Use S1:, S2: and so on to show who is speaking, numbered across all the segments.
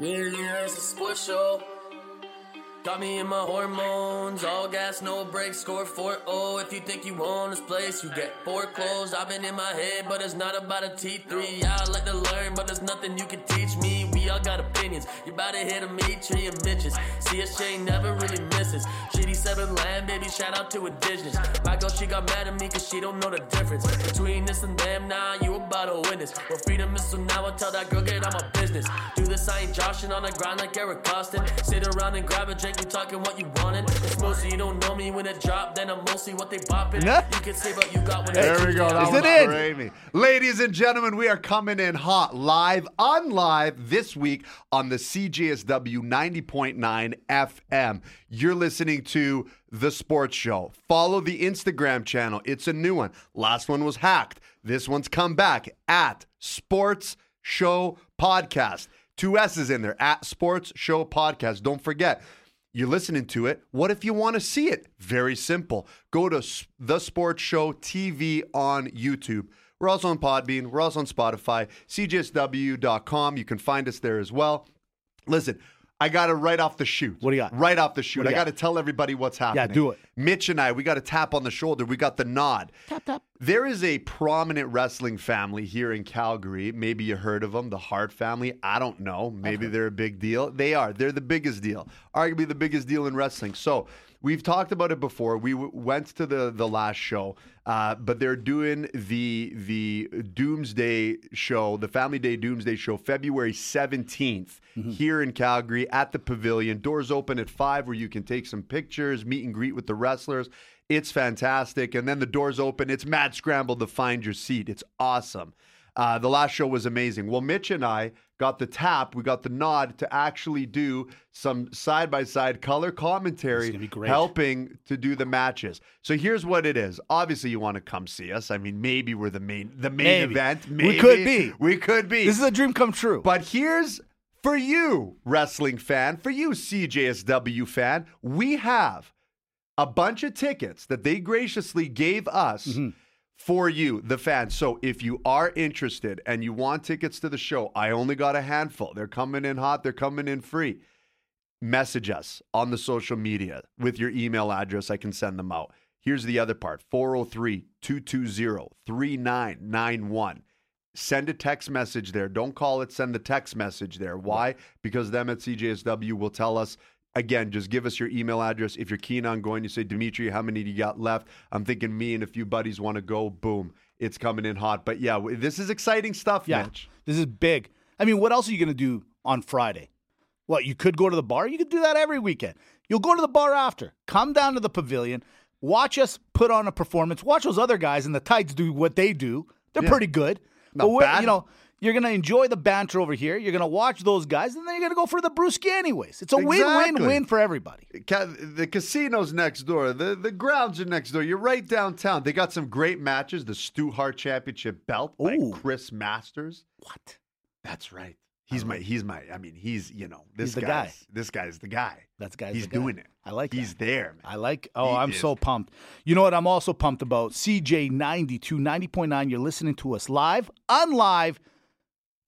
S1: A sports show. Got me in my hormones, all gas, no brakes, score 4-0. If you think you own this place, you get foreclosed. I've been in my head, but it's not about a T3. Yeah, I like to learn, but there's nothing you can teach me. We all got opinions. You about to hit a meat tree and Mitches. CSJ never really misses. Shitty seven land, baby, shout out to indigenous. My girl, she got mad at me cause she don't know the difference between this and them. Now you about to witness. Well, freedom is so now I tell that girl, get out my business. Do this, I ain't joshing on the grind like Eric Costin. Sit around and grab a drink, you talking what you wanted. It's mostly you don't know me when it drop, then I'm mostly what they bopping.
S2: Yeah.
S1: You can say what you got when
S3: There
S1: it's
S3: we go. That
S2: Is
S3: was
S2: it in?
S3: Ladies and gentlemen, we are coming in hot, live, on live this week on the CJSW 90.9 FM. You're listening to The Sports Show. Follow the Instagram channel. It's a new one. Last one was hacked. This one's come back at Sports Show Podcast. Two S's in there at Sports Show Podcast. Don't forget, you're listening to it. What if you want to see it? Very simple. Go to The Sports Show TV on YouTube. We're also on Podbean. We're also on Spotify. CJSW.com. You can find us there as well. Listen, I got to right off the shoot.
S2: What do you got?
S3: Right off the shoot. I got
S2: got?
S3: to tell everybody what's happening.
S2: Yeah, do it.
S3: Mitch and I, we got a tap on the shoulder. We got the nod.
S2: Tap, tap.
S3: There is a prominent wrestling family here in Calgary. Maybe you heard of them, the Hart family. I don't know. Maybe they're a big deal. They are. They're the biggest deal. Arguably the biggest deal in wrestling. So we've talked about it before. We w- went to the the last show, uh, but they're doing the the Doomsday show, the Family Day Doomsday show, February seventeenth. Here in Calgary at the pavilion. Doors open at five where you can take some pictures, meet and greet with the wrestlers. It's fantastic. And then the doors open. It's mad scramble to find your seat. It's awesome. Uh, the last show was amazing. Well, Mitch and I got the tap, we got the nod to actually do some side by side color commentary, helping to do the matches. So here's what it is. Obviously, you want to come see us. I mean, maybe we're the main the main
S2: Maybe.
S3: event.
S2: We could be.
S3: We could be.
S2: This is a dream come true.
S3: But here's for you, wrestling fan, for you, CJSW fan, we have a bunch of tickets that they graciously gave us
S2: Mm-hmm.
S3: For you, the fans. So if you are interested and you want tickets to the show, I only got a handful. They're coming in hot, they're coming in free. Message us on the social media with your email address. I can send them out. Here's the other part 403 220 3991 send a text message there. Don't call it, send the text message there. Why? Because them at CJSW will tell us. Again, just give us your email address. If you're keen on going, you say, Dimitri, how many do you got left? I'm thinking me and a few buddies want to go. Boom. It's coming in hot. But yeah, this is exciting stuff,
S2: yeah,
S3: Mitch.
S2: this is big. I mean, what else are you going to do on Friday? What, you could go to the bar? You could do that every weekend. You'll go to the bar after. Come down to the pavilion. Watch us put on a performance. Watch those other guys in the tights do what they do. They're
S3: Yeah.
S2: pretty good.
S3: Not
S2: but
S3: bad.
S2: you know, you're going to enjoy the banter over here. You're going to watch those guys, and then you're going to go for the brewski anyways. It's a
S3: Exactly.
S2: win-win-win for everybody.
S3: The casino's next door. The the grounds are next door. You're right downtown. They got some great matches. The Stu Hart Championship belt by
S2: Ooh.
S3: Chris Masters.
S2: What?
S3: That's right. He's my. He's my. I mean, he's you know this
S2: He's the
S3: guy's-
S2: guy.
S3: This guy's the guy.
S2: That's guy's
S3: He's
S2: the guy.
S3: doing it.
S2: I like
S3: He's
S2: that.
S3: there, man.
S2: I like. Oh,
S3: He
S2: I'm
S3: is.
S2: so pumped. You know what? I'm also pumped about CJ 92 90.9. You're listening to us live, unlive.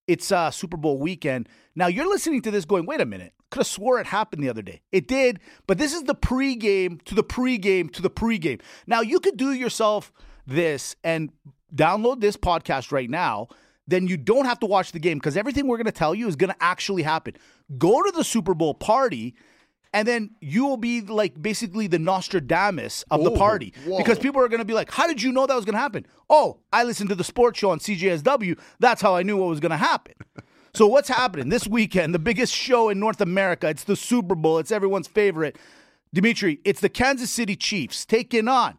S2: It's uh, Super Bowl weekend. Now you're listening to this, going, "Wait a minute." Could have swore it happened the other day. It did, but this is the pregame to the pregame to the pregame. Now you could do yourself this and download this podcast right now. Then you don't have to watch the game because everything we're going to tell you is going to actually happen. Go to the Super Bowl party and then you will be like basically the Nostradamus of the party
S3: whoa.
S2: because people are going to be like, "How did you know that was going to happen?" Oh, I listened to the sports show on CJSW. That's how I knew what was going to happen. so what's happening this weekend? The biggest show in North America. It's the Super Bowl. It's everyone's favorite. Dimitri, it's the Kansas City Chiefs taking on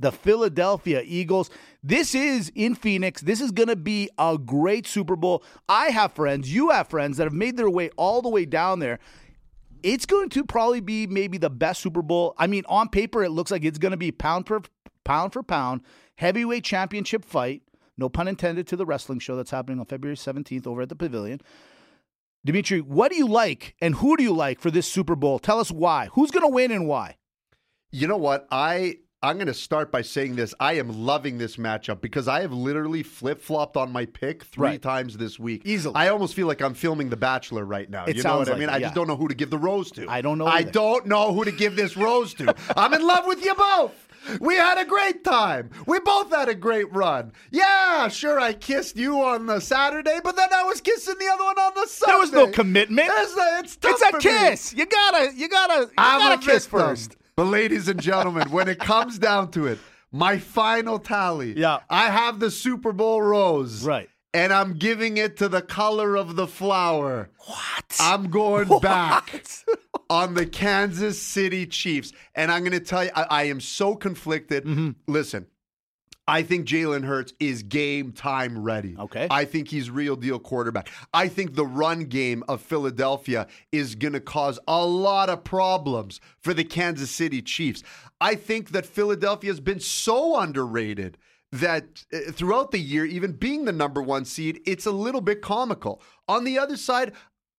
S2: the Philadelphia Eagles. This is in Phoenix. This is going to be a great Super Bowl. I have friends, you have friends that have made their way all the way down there. It's going to probably be maybe the best Super Bowl. I mean, on paper, it looks like it's going to be pound for pound for pound heavyweight championship fight. No pun intended to the wrestling show that's happening on February 17th over at the Pavilion. Dimitri, what do you like and who do you like for this Super Bowl? Tell us why. Who's going to win and why?
S3: You know what? I I'm going to start by saying this. I am loving this matchup because I have literally flip flopped on my pick three
S2: Right.
S3: times this week.
S2: Easily.
S3: I almost feel like I'm filming The Bachelor right now.
S2: It
S3: you know what I mean?
S2: it,
S3: I just don't know who to give the rose to.
S2: I don't know
S3: I don't know who to give this rose to. I'm in love with you both. We had a great time. We both had a great run. Yeah, sure, I kissed you on the Saturday, but then I was kissing the other one on the Sunday.
S2: There was no commitment.
S3: It's a, it's tough
S2: It's a
S3: for me.
S2: kiss. You gotta, you gotta, you
S3: I'm
S2: gotta kiss
S3: victim.
S2: first.
S3: But ladies and gentlemen, when it comes down to it, my final tally.
S2: Yeah.
S3: I have the Super Bowl rose.
S2: Right.
S3: And I'm giving it to the color of the flower.
S2: What?
S3: I'm going back on the Kansas City Chiefs. And I'm going to tell you, I, I am so conflicted.
S2: Mm-hmm.
S3: Listen, I think Jalen Hurts is game time ready.
S2: Okay.
S3: I think he's real deal quarterback. I think the run game of Philadelphia is going to cause a lot of problems for the Kansas City Chiefs. I think that Philadelphia has been so underrated that uh, throughout the year, even being the number one seed, it's a little bit comical. On the other side,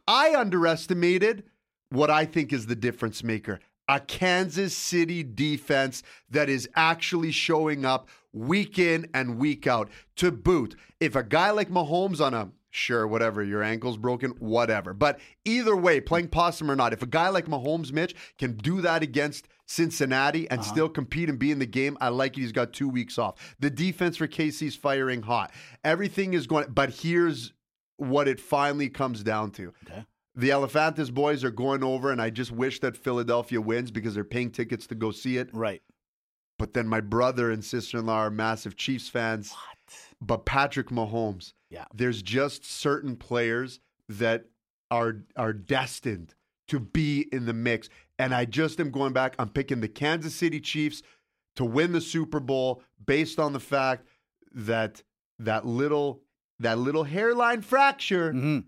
S3: I underestimated what I think is the difference maker a Kansas City defense that is actually showing up week in and week out. To boot, if a guy like Mahomes on a Sure, whatever. Your ankle's broken, whatever. But either way, playing possum or not, if a guy like Mahomes, Mitch, can do that against Cincinnati and uh-huh. still compete and be in the game, I like it. He's got two weeks off. The defense for KC's firing hot. Everything is going, but here's what it finally comes down to.
S2: Okay.
S3: The Elephantis boys are going over, and I just wish that Philadelphia wins because they're paying tickets to go see it.
S2: Right.
S3: But then my brother and sister in law are massive Chiefs fans. But Patrick Mahomes,
S2: Yeah.
S3: there's just certain players that are are destined to be in the mix. And I just am going back. I'm picking the Kansas City Chiefs to win the Super Bowl based on the fact that that little that little hairline fracture
S2: Mhm.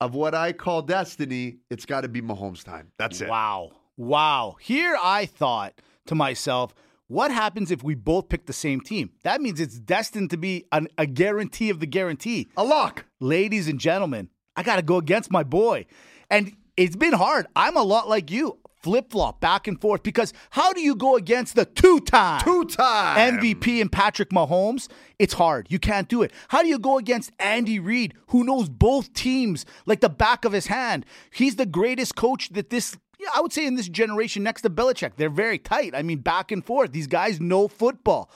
S3: of what I call destiny, it's got to be Mahomes time. That's it.
S2: Wow. Wow. Here I thought to myself, what happens if we both pick the same team? That means it's destined to be an, a guarantee of the guarantee.
S3: A lock.
S2: Ladies and gentlemen, I got to go against my boy. And it's been hard. I'm a lot like you, flip flop back and forth, because how do you go against the two time?
S3: Two time.
S2: MVP and Patrick Mahomes, it's hard. You can't do it. How do you go against Andy Reid, who knows both teams like the back of his hand? He's the greatest coach that this, yeah, I would say, in this generation next to Belichick. They're very tight. I mean, back and forth. These guys know football.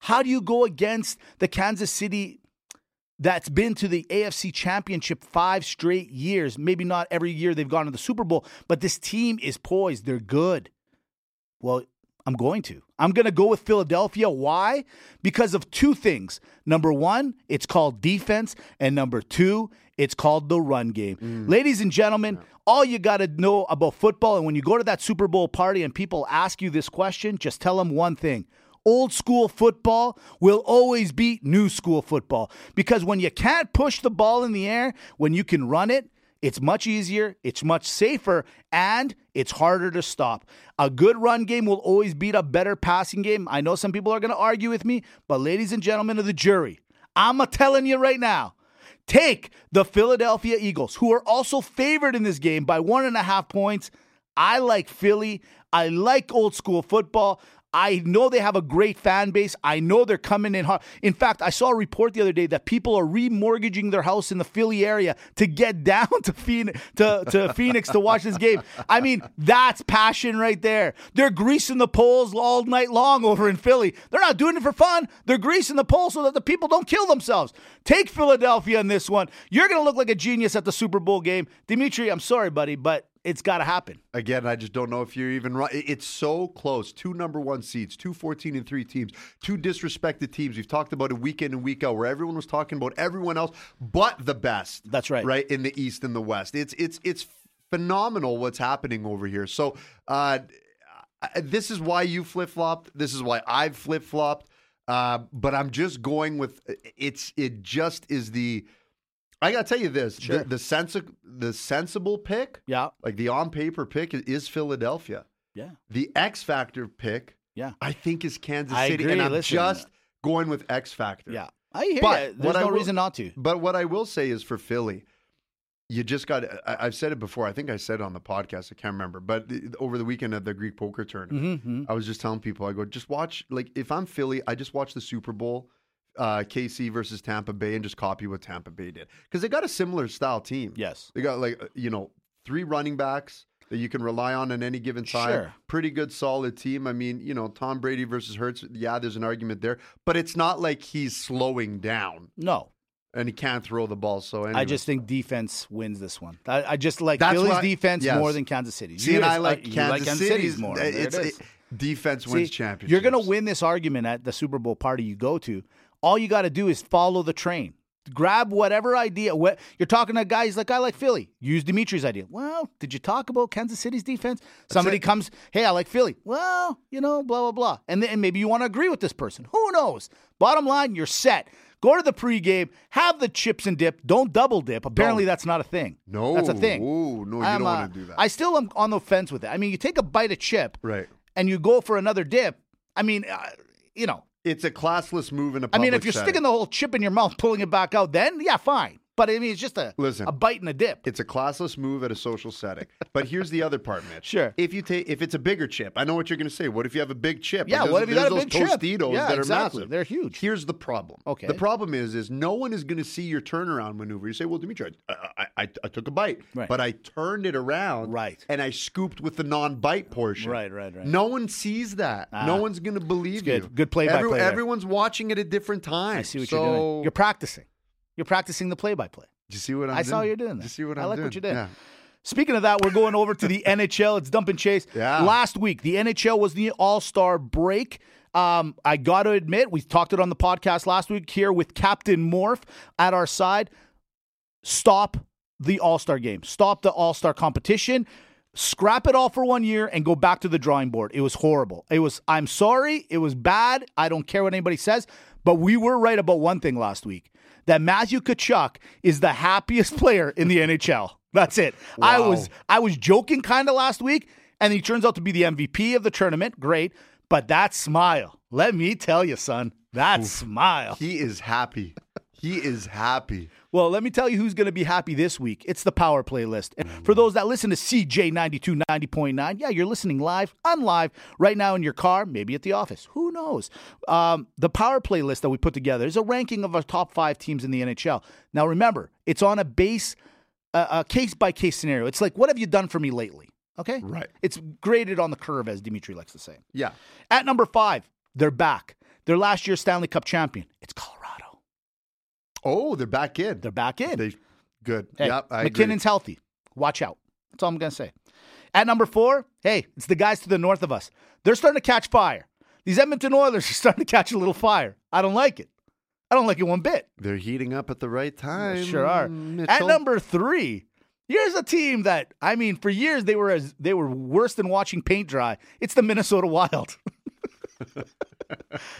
S2: How do you go against the Kansas City that's been to the AFC Championship five straight years? Maybe not every year they've gone to the Super Bowl, but this team is poised. They're good. Well, I'm going to. I'm going to go with Philadelphia. Why? Because of two things. Number one, it's called defense. And number two, it's called the run game. Mm. Ladies and gentlemen, all you got to know about football, and when you go to that Super Bowl party and people ask you this question, just tell them one thing. Old school football will always beat new school football because when you can't push the ball in the air, when you can run it, it's much easier, it's much safer, and it's harder to stop. A good run game will always beat a better passing game. I know some people are going to argue with me, but ladies and gentlemen of the jury, I'm telling you right now. Take the Philadelphia Eagles, who are also favored in this game by one and a half points. I like Philly. I like old school football. I know they have a great fan base. I know they're coming in hard. In fact, I saw a report the other day that people are remortgaging their house in the Philly area to get down to Phoenix to, to Phoenix to watch this game. I mean, that's passion right there. They're greasing the poles all night long over in Philly. They're not doing it for fun. They're greasing the poles so that the people don't kill themselves. Take Philadelphia in this one. You're going to look like a genius at the Super Bowl game. Dimitri, I'm sorry, buddy, but it's got to happen.
S3: Again, I just don't know if you're even right. It's so close. Two number one seeds, two 14 and 3 teams, two disrespected teams. We've talked about it week in and week out where everyone was talking about everyone else but the best.
S2: That's right.
S3: Right in the East and the West. It's it's it's phenomenal what's happening over here. So uh, this is why you flip flopped. This is why I've flip flopped. Uh, but I'm just going with it's. It just is the. I gotta tell you this:
S2: Sure.
S3: the, the sense the sensible pick
S2: Yeah.
S3: like the on paper pick is, Philadelphia.
S2: Yeah.
S3: The X Factor pick,
S2: Yeah.
S3: I think, is Kansas
S2: I
S3: City,
S2: agree.
S3: and I'm
S2: Listen,
S3: just going with X Factor.
S2: Yeah. I hear
S3: But
S2: you. There's no
S3: will-
S2: reason not to.
S3: But what I will say is for Philly, you just got. I, I've said it before. I think I said it on the podcast. I can't remember. But the- over the weekend at the Greek poker tournament,
S2: Mm-hmm,
S3: I was just telling people, I go, just watch. Like if I'm Philly, I just watch the Super Bowl, uh, KC versus Tampa Bay, and just copy what Tampa Bay did because they got a similar style team.
S2: Yes.
S3: They got like uh, you know three running backs that you can rely on at any given time.
S2: Sure.
S3: Pretty good, solid team. I mean, you know, Tom Brady versus Hurts. Yeah, there's an argument there, but it's not like he's slowing down
S2: No.
S3: and he can't throw the ball. So anyway.
S2: I just think defense wins this one. I, I just like
S3: That's
S2: Philly's
S3: why-
S2: defense
S3: yes.
S2: more than Kansas City.
S3: see, and I
S2: guys-
S3: like
S2: you
S3: Kansas, City's
S2: more.
S3: It's
S2: it
S3: it- defense
S2: See,
S3: wins championships.
S2: You're going to win this argument at the Super Bowl party you go to. All you got to do is follow the train. Grab whatever idea. What you're talking to guys like I like Philly. Use Dimitri's idea. Well, did you talk about Kansas City's defense? Somebody
S3: it.
S2: comes, hey, I like Philly. Well, you know, blah blah blah, and then maybe you want to agree with this person. Who knows? Bottom line, you're set. Go to the pregame, have the chips and dip. Don't double dip. Apparently, that's not a thing.
S3: No,
S2: that's a thing.
S3: Ooh, no, you
S2: I'm,
S3: don't
S2: uh,
S3: want to do that.
S2: I still am on the fence with it. I mean, you take a bite of chip,
S3: right.
S2: and you go for another dip. I mean, uh, you know,
S3: It's a classless move in a
S2: I mean, if you're
S3: setting.
S2: sticking the whole chip in your mouth, pulling it back out, then yeah, fine. But I mean, it's just a
S3: Listen.
S2: a bite and a dip.
S3: It's a classless move at a social setting. But here's the other part, Mitch.
S2: Sure.
S3: If you take if it's a bigger chip, I know what you're going to say. What if you have a big chip?
S2: Yeah, what if you got a big
S3: those
S2: chip? Yeah,
S3: that are
S2: exactly.
S3: massive.
S2: They're huge.
S3: Here's the problem.
S2: Okay.
S3: The problem is, is no one is going to see your turnaround maneuver. You say, "Well, Dimitri, I, I, I, I took a bite,
S2: Right.
S3: but I turned it around,
S2: Right.
S3: and I scooped with the non-bite portion,
S2: Right, right, right.
S3: No one sees that.
S2: Ah.
S3: no one's going to believe
S2: good.
S3: you.
S2: Good play-by-play there.
S3: Everyone's watching it at different times.
S2: I see what
S3: so,
S2: you're doing. You're practicing. You're practicing the play-by-play.
S3: Do you see what I'm
S2: I
S3: doing?
S2: saw you're doing
S3: Do
S2: that.
S3: you see what
S2: I'm
S3: I'm
S2: like
S3: doing?
S2: what you did.
S3: Yeah.
S2: Speaking of that, we're going over to the NHL. It's Dump and Chase.
S3: Yeah.
S2: Last week, the NHL was the All Star break. Um, I got to admit, we talked it on the podcast last week here with Captain Morph at our side. Stop the All Star game. Stop the All Star competition. Scrap it all for one year and go back to the drawing board. It was horrible. It was, I'm sorry. It was bad. I don't care what anybody says. But we were right about one thing last week that Matthew Tkachuk is the happiest player in the NHL. That's it. I was I was joking kind of last week, and he turns out to be the MVP of the tournament. Great. But that smile, let me tell you, son, that smile.
S3: He is happy. He is happy.
S2: Well, let me tell you who's going to be happy this week. It's the Power Playlist. And for those that listen to CJ 9290.9, yeah, you're listening live, unlive, right now in your car, maybe at the office. Who knows? Um, the Power Playlist that we put together is a ranking of our top five teams in the NHL. Now, remember, it's on a base, uh, a case by case scenario. It's like, what have you done for me lately? Okay?
S3: Right.
S2: It's graded on the curve, as Dimitri likes to say.
S3: Yeah.
S2: At number five, they're back. They're last year's Stanley Cup champion. It's Colorado.
S3: Oh, they're back in.
S2: They're back in.
S3: They good.
S2: Hey,
S3: yep, I agree.
S2: MacKinnon's healthy. Watch out. That's all I'm going to say. At number four, hey, it's the guys to the north of us. They're starting to catch fire. These Edmonton Oilers are starting to catch a little fire. I don't like it. I don't like it one bit.
S3: They're heating up at the right time.
S2: Sure are. At number three, here's a team that I mean, for years they were as they were worse than watching paint dry. It's the Minnesota Wild.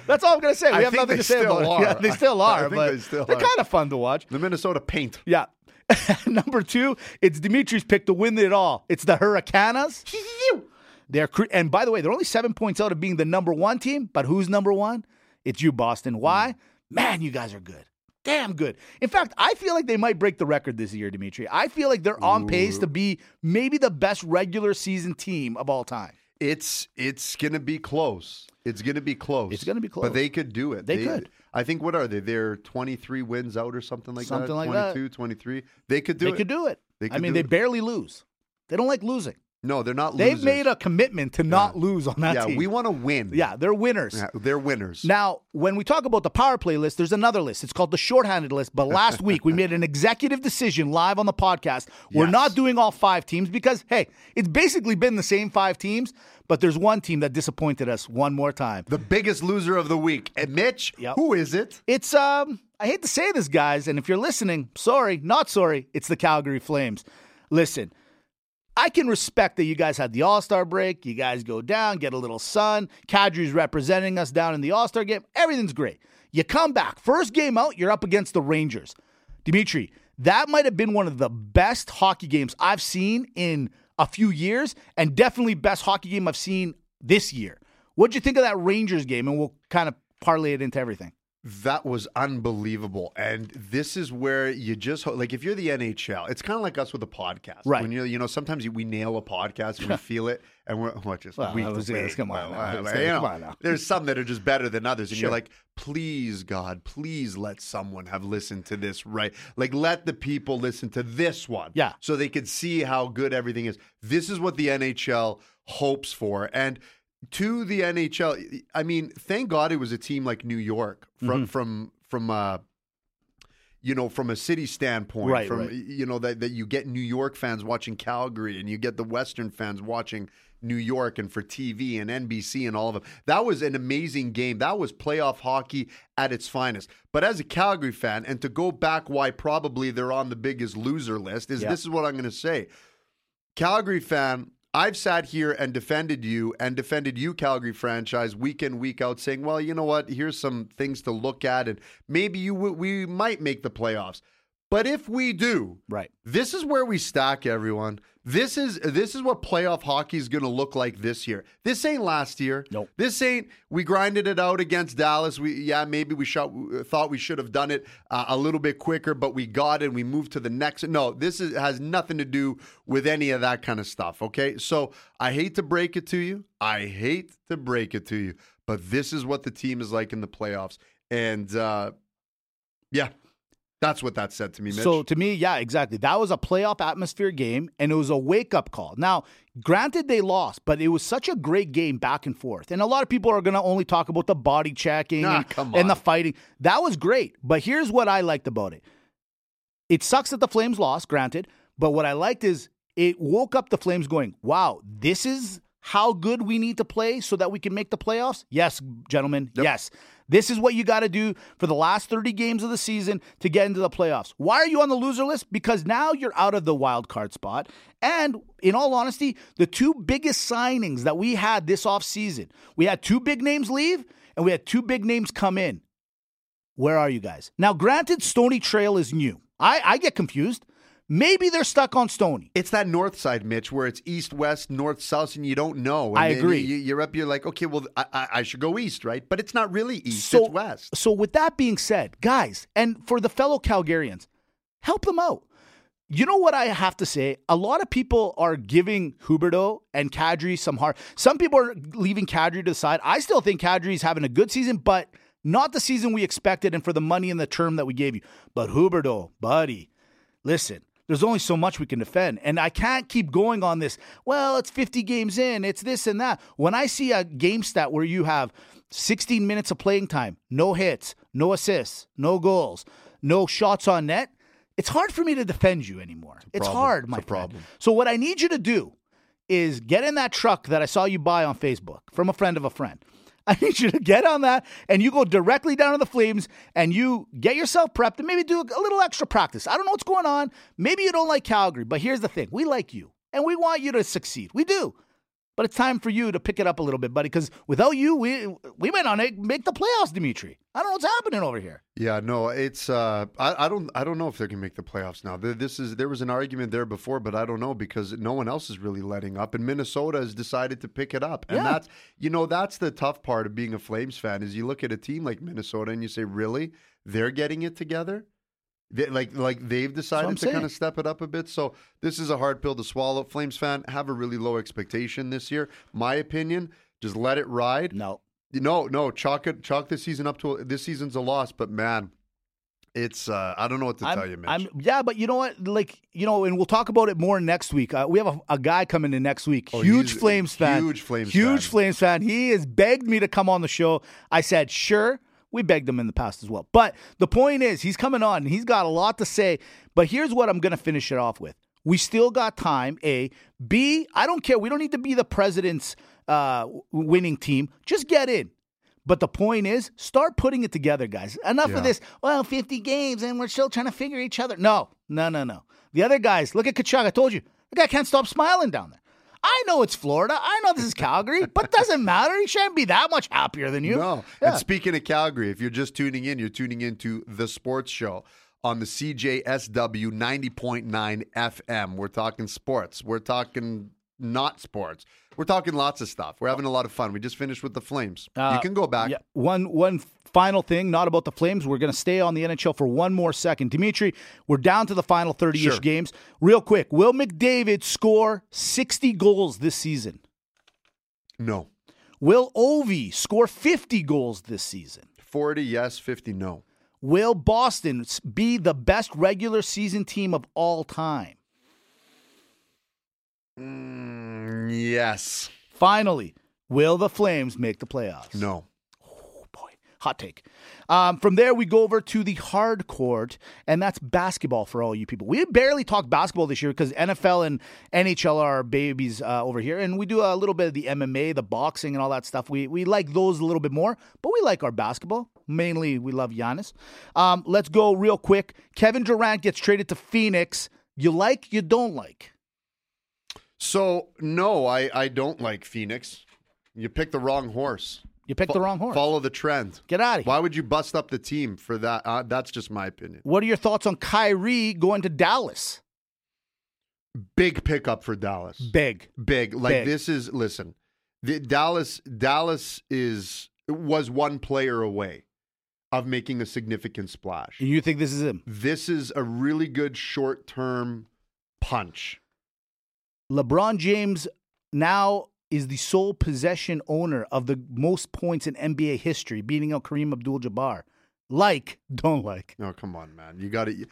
S2: That's all I'm going to say. We
S3: I
S2: have nothing to say
S3: still
S2: about
S3: are.
S2: it. Yeah, they still
S3: I
S2: are,
S3: think
S2: but
S3: they still
S2: they're kind of fun to watch.
S3: the Minnesota Paint.
S2: Yeah. Number two, it's Dimitri's pick to win it all. It's the Hurricanes. They're cre- and by the way, they're only seven points out of being the number one team. But who's number one? It's you, Boston. Why? Hmm. Man, you guys are good. Damn good. In fact, I feel like they might break the record this year, Dimitri. I feel like they're on pace to be maybe the best regular season team of all time.
S3: It's it's gonna be close. It's gonna be close.
S2: It's gonna be close.
S3: But they could do it.
S2: They could.
S3: I think what are they? They're 23 wins out or something like
S2: Something
S3: that.
S2: like that.
S3: 22, 23. They could do
S2: they
S3: it.
S2: They could do it.
S3: They
S2: I mean, they
S3: it.
S2: barely lose. They don't like losing.
S3: No, they're not losing
S2: They've
S3: losers.
S2: made a commitment to not lose on that
S3: Yeah,
S2: team.
S3: we want to win.
S2: yeah, they're winners.
S3: Yeah, they're winners.
S2: Now, when we talk about the power play list, there's another list. It's called the shorthanded list. But last week, we made an executive decision live on the podcast. We're
S3: Yes.
S2: not doing all five teams because, hey, it's basically been the same five teams, but there's one team that disappointed us one more time.
S3: the biggest loser of the week. And Mitch,
S2: Yep.
S3: who is it?
S2: It's, um, I hate to say this, guys, and if you're listening, sorry, not sorry, it's the Calgary Flames. Listen, I can respect that you guys had the All Star break. You guys go down, get a little sun. Kadri's representing us down in the All Star game. Everything's great. You come back. First game out, you're up against the Rangers. Dimitri, that might have been one of the best hockey games I've seen in a few years, and definitely best hockey game I've seen this year. What'd you think of that Rangers game? And we'll kind of parlay it into everything.
S3: That was unbelievable. And this is where you just like if you're the NHL, it's kind of like us with a podcast.
S2: Right.
S3: When you you know sometimes we nail a podcast, we feel it, and we're what just
S2: Well,
S3: week
S2: I was
S3: week.
S2: come on
S3: Well. Well, you know,
S2: come on now.
S3: There's some that are just better than others, and
S2: Sure.
S3: you're like, please God, please let someone have listened to this right. Like let the people listen to this one,
S2: Yeah.
S3: so they could see how good everything is. This is what the NHL hopes for, and to the NHL. I mean, thank God it was a team like New York
S2: Mm-hmm.
S3: from from from uh you know from a city standpoint
S2: Right,
S3: from
S2: right.
S3: you know that that you get New York fans watching Calgary and you get the Western fans watching New York and for TV and NBC and all of them. That was an amazing game. That was playoff hockey at its finest. But as a Calgary fan and to go back why probably they're on the biggest loser list is
S2: Yeah.
S3: this is what I'm going to say. Calgary fan, I've sat here and defended you and defended you, Calgary franchise, week in, week out, saying, well, you know what? Here's some things to look at, and maybe you w- we might make the playoffs. But if we do,
S2: Right.
S3: this is where we stack everyone. This is this is what playoff hockey is going to look like this year. This ain't last year.
S2: Nope.
S3: This ain't we grinded it out against Dallas. We yeah maybe we shot, thought we should have done it uh, a little bit quicker, but we got it. and We moved to the next. No, this is, has nothing to do with any of that kind of stuff. Okay, so I hate to break it to you. I hate to break it to you, but this is what the team is like in the playoffs, and uh, yeah, that's what that said to me. Mitch.
S2: So to me, yeah, exactly. That was a playoff atmosphere game, and it was a wake up call. Now, granted, they lost, but it was such a great game back and forth. And a lot of people are going to only talk about the body checking
S3: Nah,
S2: and, and the fighting. That was great. But here's what I liked about it. It sucks that the Flames lost, granted. But what I liked is it woke up the Flames going, wow, this is how good we need to play so that we can make the playoffs? Yes, gentlemen. Yes. This is what you got to do for the last 30 games of the season to get into the playoffs. Why are you on the loser list? Because now you're out of the wild card spot. And in all honesty, the two biggest signings that we had this offseason, we had two big names leave and we had two big names come in. Where are you guys? Now, granted, Stony Trail is new. I, I get confused. Maybe they're stuck on Stony.
S3: It's that north side, Mitch, where it's east, west, north, south, and you don't know. And
S2: I agree.
S3: You, you're up. You're like, okay, well, I, I, I should go east, right? But it's not really east.
S2: So,
S3: it's west.
S2: So, with that being said, guys, and for the fellow Calgarians, help them out. You know what I have to say? A lot of people are giving Huberdeau and Kadri some hard. Some people are leaving Kadri to the side. I still think Kadri is having a good season, but not the season we expected and for the money and the term that we gave you. But Huberdeau, buddy, listen, there's only so much we can defend. And I can't keep going on this. Well, it's 50 games in, it's this and that. When I see a game stat where you have 16 minutes of playing time, no hits, no assists, no goals, no shots on net, it's hard for me to defend you anymore. It's,
S3: problem.
S2: hard, my
S3: It's problem.
S2: So what I need you to do is get in that truck that I saw you buy on Facebook from a friend of a friend. I need you to get on that and you go directly down to the Flames and you get yourself prepped and maybe do a little extra practice. I don't know what's going on. Maybe you don't like Calgary, but here's the thing we like you and we want you to succeed. We do. But it's time for you to pick it up a little bit, buddy, because without you, we we might not make the playoffs, Dimitri. I don't know what's happening over here.
S3: Yeah, no, it's. Uh, I, I don't. I don't know if they can make the playoffs now. There- This is. There was an argument there before, but I don't know because no one else is really letting up, and Minnesota has decided to pick it up. And
S2: Yeah.
S3: that's. You know, that's the tough part of being a Flames fan is you look at a team like Minnesota and you say, really, they're getting it together. They, like like they've decided to
S2: saying.
S3: kind of step it up a bit. So this is a hard pill to swallow. Flames fan have a really low expectation this year. My opinion, just let it ride.
S2: No.
S3: No, no, chalk it, chalk this season up to this season's a loss. But man, it's uh, I don't know what to
S2: I'm,
S3: tell you, Mitch.
S2: I'm, yeah, but you know what? Like, you know, and we'll talk about it more next week. Uh, we have a, a guy coming in next week.
S3: Oh,
S2: huge Flames fan.
S3: huge Flames fan.
S2: Huge
S3: fan.
S2: Flames fan. He has begged me to come on the show. I said, sure. We begged him in the past as well. But the point is, he's coming on. and He's got a lot to say. But here's what I'm going to finish it off with. We still got time. A. B. I don't care. We don't need to be the president's uh, winning team. Just get in. But the point is, start putting it together, guys. Enough
S3: Yeah.
S2: of this. Well, 50 games and we're still trying to figure each other. No, no, no, no. The other guys, look at Tkachuk. I told you, the guy can't stop smiling down there. I know it's Florida. I know this is Calgary, but it doesn't matter. He shouldn't be that much happier than you.
S3: No.
S2: Yeah.
S3: And speaking of Calgary, if you're just tuning in, you're tuning into the sports show on the CJSW 90.9 FM. We're talking sports. We're talking not sports. We're talking lots of stuff. We're having a lot of fun. We just finished with the Flames.
S2: Uh,
S3: you can go back.
S2: Yeah. One one final thing, not about the Flames. We're going to stay on the NHL for one more second. Dimitri, we're down to the final 30-ish
S3: Sure.
S2: games. Real quick, will McDavid score 60 goals this season?
S3: No.
S2: Will Ovi score 50 goals this season?
S3: 40, yes. 50, no.
S2: Will Boston be the best regular season team of all time?
S3: Mm, yes.
S2: Finally, will the Flames make the playoffs?
S3: No.
S2: Oh boy, hot take. Um, from there, we go over to the hard court, and that's basketball for all you people. We barely talk basketball this year because NFL and NHL are our babies uh, over here, and we do a little bit of the MMA, the boxing, and all that stuff. We we like those a little bit more, but we like our basketball. Mainly, we love Giannis. Um, let's go real quick. Kevin Durant gets traded to Phoenix. You like, you don't like.
S3: So, no, I, I don't like Phoenix. You picked the wrong horse.
S2: You picked the wrong horse.
S3: Follow the trend.
S2: Get out of here.
S3: Why would you bust up the team for that? Uh, that's just my opinion.
S2: What are your thoughts on Kyrie going to Dallas?
S3: Big pickup for Dallas.
S2: Big.
S3: Big. Like
S2: Big.
S3: this is listen. The, Dallas Dallas is was one player away of making a significant splash.
S2: And you think this is him?
S3: This is a really good short-term punch.
S2: LeBron James now is the sole possession owner of the most points in NBA history, beating out Kareem Abdul-Jabbar. Like, don't like.
S3: Oh, come on, man. You got to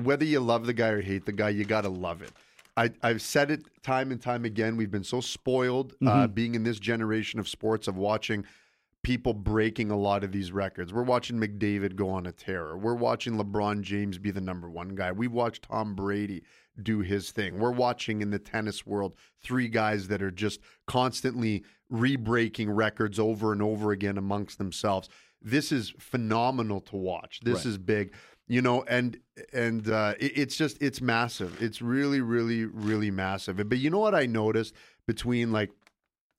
S3: whether you love the guy or hate the guy, you got to love it. I, I've said it time and time again. We've been so spoiled uh, being in this generation of sports of watching people breaking a lot of these records. We're watching McDavid go on a tear. We're watching LeBron James be the number one guy. We've watched Tom Brady do his thing. We're watching in the tennis world three guys that are just constantly re-breaking records over and over again amongst themselves. This is phenomenal to watch. This
S2: Right.
S3: is big. You know, and and uh, it, it's just it's massive. It's really, really, really massive. But you know what I noticed between like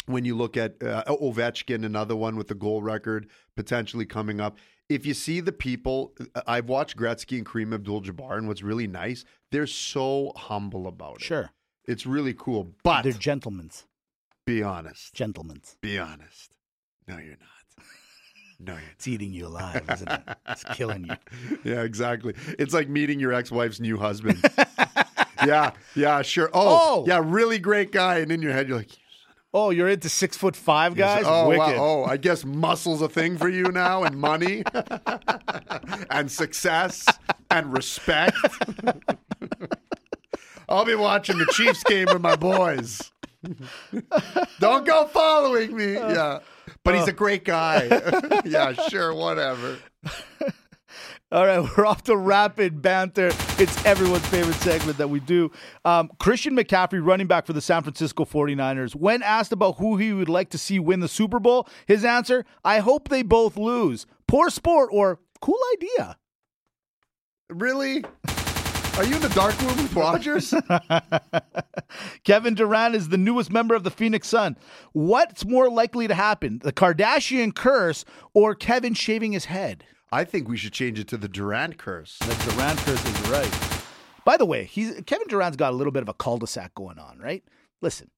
S3: when you look at uh, Ovechkin, another one with the goal record potentially coming up. If you see the people, uh, I've watched Gretzky and Kareem Abdul-Jabbar, and what's really nice, they're so humble about it.
S2: Sure.
S3: it's really cool. But
S2: They're gentlemen.
S3: be honest,
S2: gentlemen.
S3: be honest. No, you're not. No, you're
S2: It's eating you alive, isn't it? It's killing you.
S3: yeah, exactly. It's like meeting your ex-wife's new husband. yeah, yeah, sure. Oh,
S2: Oh.
S3: yeah, really great guy. And in your head, you're like,
S2: Oh, you're into six foot five guys?
S3: oh,
S2: Wicked.
S3: wow, oh, I guess muscle's a thing for you now, and money, and success, and respect. I'll be watching the Chiefs game with my boys. Don't go following me. Uh, yeah. But he's uh. a great guy. yeah, sure, whatever.
S2: All right, we're off to rapid banter. It's everyone's favorite segment that we do. Um, Christian McCaffrey, running back for the San Francisco 49ers, when asked about who he would like to see win the Super Bowl, his answer, I hope they both lose. Poor sport or cool idea.
S3: Really? Are you in the dark room with Rogers?
S2: Kevin Durant is the newest member of the Phoenix Sun. What's more likely to happen, the Kardashian curse or Kevin shaving his head?
S3: I think we should change it to the Durant curse.
S2: The Durant curse is right. By the way, he's Kevin Durant's got a little bit of a cul-de-sac going on, right? Listen,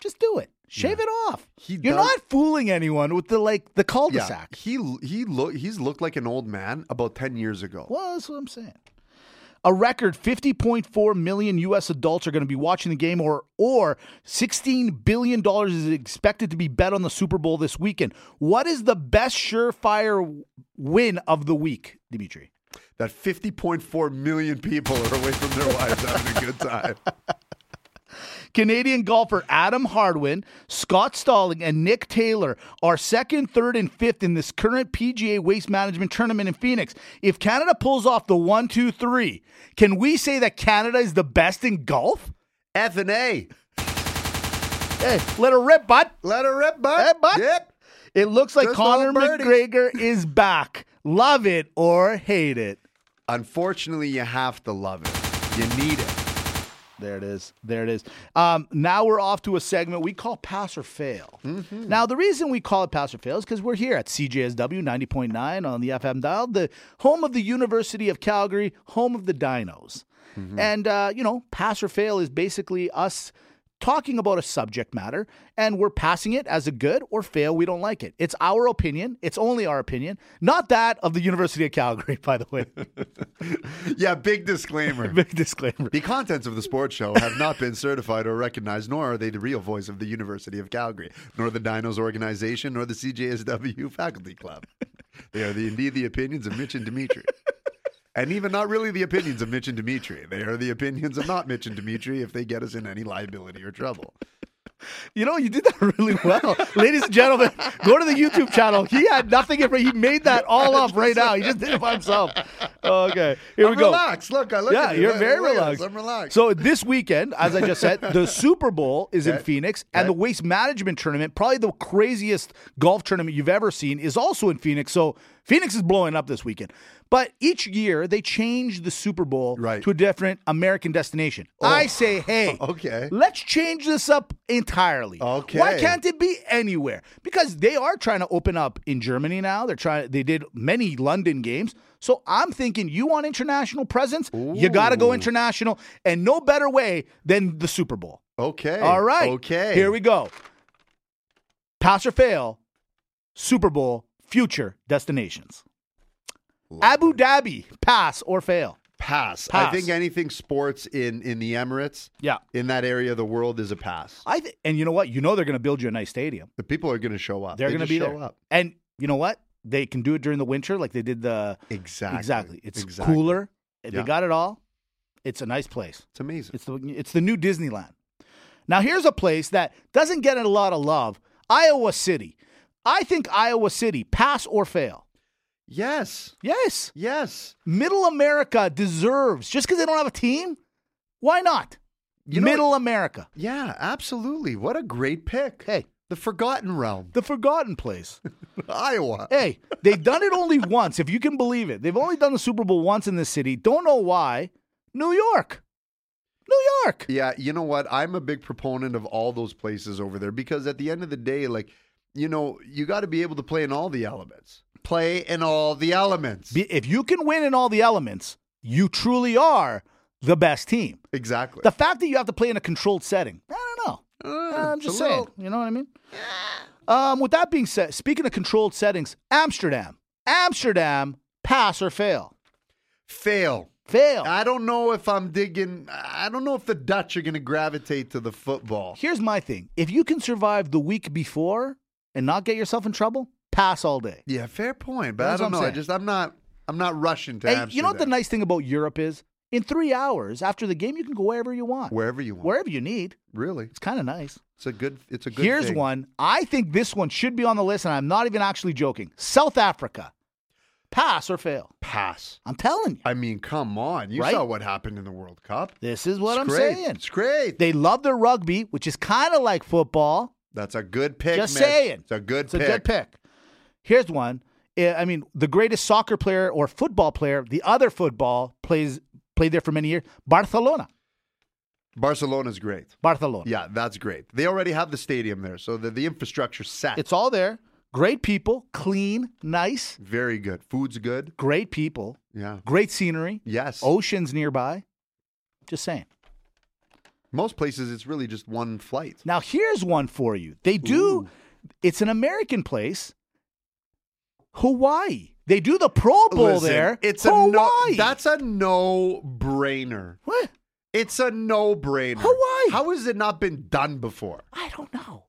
S2: just do it. Shave it off.
S3: He
S2: You're
S3: does-
S2: not fooling anyone with the like the
S3: Yeah,
S2: cul-de-sac.
S3: he he look he's looked like an old man about ten years ago.
S2: Well, that's what I'm saying. A record 50.4 million U.S. adults are going to be watching the game, or or 16 billion dollars is expected to be bet on the Super Bowl this weekend. What is the best surefire win of the week, Dimitri?
S3: That fifty point four million people are away from their wives having a good time.
S2: Canadian golfer Adam Hadwin, Scott Stalling, and Nick Taylor are second, third, and fifth in this current PGA Waste Management tournament in Phoenix. If Canada pulls off the one, two, three, can we say that Canada is the best in golf?
S3: F and A.
S2: Hey, let her rip, bud.
S3: Let her rip, bud.
S2: Hey, bud.
S3: Yep.
S2: It looks like
S3: Just
S2: Conor. McGregor is back. Love it or hate it.
S3: Unfortunately, you have to love it. You need it.
S2: There it is. There it is. Um, now we're off to a segment we call Pass or Fail. Now, the reason we call it Pass or Fail is because we're here at CJSW 90.9 on the FM dial, the home of the University of Calgary, home of the Dinos. And, uh, you know, Pass or Fail is basically us talking about a subject matter and we're passing it as a good or fail. We don't like it. It's our opinion. It's only our opinion, not that of the University of Calgary, by the way.
S3: Yeah, big disclaimer.
S2: Big disclaimer.
S3: The contents of the sports show have not been certified or recognized, nor are they the real voice of the University of Calgary, nor the Dinos organization, nor the CJSW faculty club. They are the, indeed the opinions of Mitch and Dimitri. And even not really the opinions of Mitch and Dimitri. They are the opinions of not Mitch and Dimitri if they get us in any liability or trouble.
S2: You know, you did that really well. Ladies and gentlemen, go to the YouTube channel. He had nothing. in- He made that all up right now. He just did it by himself. Okay, here
S3: I'm
S2: we go.
S3: relaxed. Look, I look
S2: Yeah,
S3: at you.
S2: Yeah, you're
S3: Look-
S2: very relaxed.
S3: I'm relaxed.
S2: So this weekend, as I just said, the Super Bowl is in
S3: Okay.
S2: Phoenix, and
S3: Okay.
S2: the Waste Management Tournament, probably the craziest golf tournament you've ever seen, is also in Phoenix. So Phoenix is blowing up this weekend. But each year they change the Super Bowl
S3: Right.
S2: to a different American destination. Oh. I say, hey,
S3: Okay.
S2: let's change this up entirely.
S3: Okay.
S2: Why can't it be anywhere? Because they are trying to open up in Germany now. They're trying. They did many London games. So I'm thinking, you want international presence? You got to go international, and no better way than the Super Bowl.
S3: okay.
S2: All right.
S3: Okay.
S2: Here we go. Pass or fail. Super Bowl future destinations. Abu Dhabi. Pass or fail.
S3: pass. I think anything sports in in the Emirates,
S2: Yeah.
S3: in that area of the world, is a pass.
S2: I th- and you know what? You know they're going to build you a nice stadium.
S3: The people are going to show up.
S2: They're
S3: They
S2: going to be
S3: show
S2: there.
S3: up.
S2: And you know what? They can do it during the winter, like they did the
S3: Exactly.
S2: exactly. It's
S3: Exactly.
S2: cooler. They
S3: Yeah.
S2: got it all. It's a nice place.
S3: It's amazing.
S2: It's the it's the new Disneyland. Now here's a place that doesn't get a lot of love. Iowa City. I think Iowa City pass or fail.
S3: Yes.
S2: Yes,
S3: Yes.
S2: Middle America deserves just because they don't have a team. Why not?
S3: You know-
S2: Middle America.
S3: Yeah, absolutely. What a great pick.
S2: Hey,
S3: The Forgotten Realm.
S2: the forgotten place.
S3: Iowa.
S2: Hey, they've done it only once, if you can believe it. They've only done the Super Bowl once in this city. Don't know why. New York. New York.
S3: Yeah, you know what? I'm a big proponent of all those places over there because at the end of the day, like, you know, you got to be able to play in all the elements. Play in all the elements.
S2: If you can win in all the elements, you truly are the best team.
S3: exactly.
S2: The fact that you have to play in a controlled setting, I don't know.
S3: Uh,
S2: I'm just saying.
S3: little-
S2: You know what I mean? Um, with that being said, speaking of controlled settings, Amsterdam. Amsterdam, pass or fail?
S3: Fail.
S2: Fail.
S3: I don't know if I'm digging. I don't know if the Dutch are going to gravitate to the football.
S2: Here's my thing. If you can survive the week before and not get yourself in trouble, pass all day.
S3: Yeah, fair point. But
S2: That's
S3: I
S2: what
S3: don't
S2: I'm
S3: know. I
S2: saying.
S3: just I'm not I'm not rushing to
S2: Hey,
S3: Amsterdam.
S2: you know what the nice thing about Europe is? In three hours after the game, you can go wherever you want.
S3: wherever you want.
S2: Wherever you need.
S3: Really,
S2: It's kind of nice.
S3: it's a good. It's a good.
S2: Here's
S3: thing.
S2: one. I think this one should be on the list, and I'm not even actually joking. South Africa. Pass or fail?
S3: Pass.
S2: I'm telling you.
S3: I mean, come on. You
S2: Right?
S3: saw what happened in the World Cup.
S2: This is what
S3: It's
S2: I'm
S3: great.
S2: saying.
S3: It's great.
S2: They love their rugby, which is kind of like football.
S3: That's a good pick.
S2: Just
S3: Mitch.
S2: saying.
S3: It's a good
S2: It's
S3: pick.
S2: a good pick. Here's one. I mean, the greatest soccer player or football player, the other football plays played there for many years. Barcelona.
S3: Barcelona's great.
S2: Barcelona.
S3: Yeah, that's great. They already have the stadium there, so the, the infrastructure's set.
S2: It's all there. Great people, clean, nice,
S3: very good. Food's good.
S2: great people,
S3: Yeah.
S2: great scenery,
S3: Yes.
S2: oceans nearby. Just saying.
S3: Most places, it's really just one flight.
S2: Now here's one for you. They do. It's an American place. Hawaii. They do the Pro Bowl
S3: Listen,
S2: there.
S3: It's
S2: Hawaii.
S3: a no. That's a no brainer.
S2: what?
S3: It's a no brainer.
S2: Hawaii.
S3: How has it not been done before?
S2: I don't know.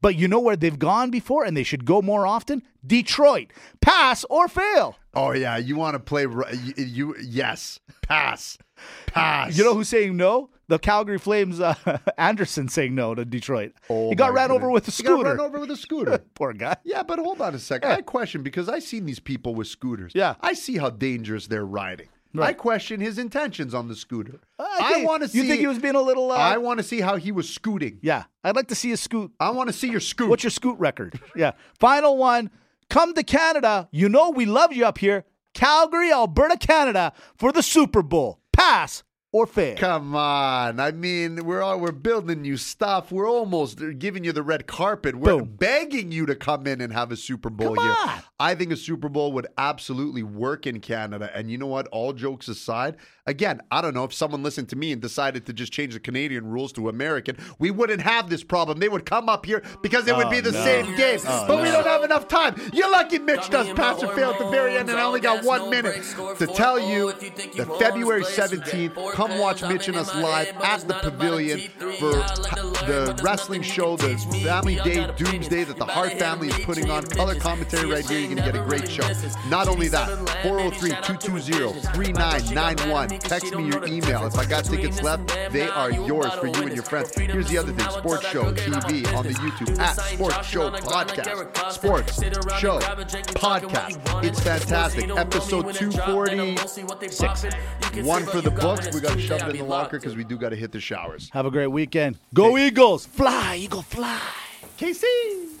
S2: But you know where they've gone before, and they should go more often. Detroit. Pass or fail.
S3: Oh yeah, you want to play? You, you yes, pass, pass.
S2: You know who's saying no? The Calgary Flames. Uh, Andersson saying no to Detroit.
S3: Oh,
S2: he got ran over with a scooter.
S3: He got run over with a scooter.
S2: Poor guy.
S3: yeah, but hold on a second. I question because I seen these people with scooters.
S2: Yeah.
S3: I see how dangerous they're riding. I question his intentions on the scooter.
S2: I, think-
S3: want to see.
S2: You think he was being a little? Uh,
S3: I want to see how he was scooting.
S2: yeah, I'd like to see a scoot.
S3: I want to see your scoot.
S2: What's your scoot record? yeah. Final one. Come to Canada. You know we love you up here. Calgary, Alberta, Canada for the Super Bowl. Pass or fair?
S3: Come on. I mean, we're all, we're building new stuff. We're almost giving you the red carpet. We're
S2: Boom.
S3: begging you to come in and have a Super Bowl
S2: Come
S3: here.
S2: on.
S3: I think a Super Bowl would absolutely work in Canada. And you know what? All jokes aside, again, I don't know if someone listened to me and decided to just change the Canadian rules to American, we wouldn't have this problem. They would come up here because it would be oh, the
S2: no.
S3: same oh, game.
S2: Oh,
S3: but we don't have enough time. You're lucky Mitch does
S1: me
S3: pass or fail at the very end, and I only got one minute to tell you
S1: four. If you think you
S3: that February
S1: this place, you
S3: 17th,
S1: get four
S3: come watch. Mitch and us
S1: been in my
S3: live at the
S1: not about a
S3: pavilion for
S1: Yeah, I like to learn,
S3: the wrestling show, the. Family Day. Doomsday that the Hart family is putting on. Color commentary right here. You're going to get a great show. Not only that, oh
S1: Shout out to
S3: 403
S1: the
S3: 220
S1: bitches.
S3: 3991. Text me your email. If I got tickets left, they are yours for you and your friends. Here's the other thing Sports Show TV on the YouTube at Sports Show Podcast. Sports Show Podcast. It's fantastic. Episode 246. One for the books. We got to shove it in the locker because we do got to hit the showers.
S2: Have a great weekend. Go Eagles! Fly, Eagle, fly.
S3: KC.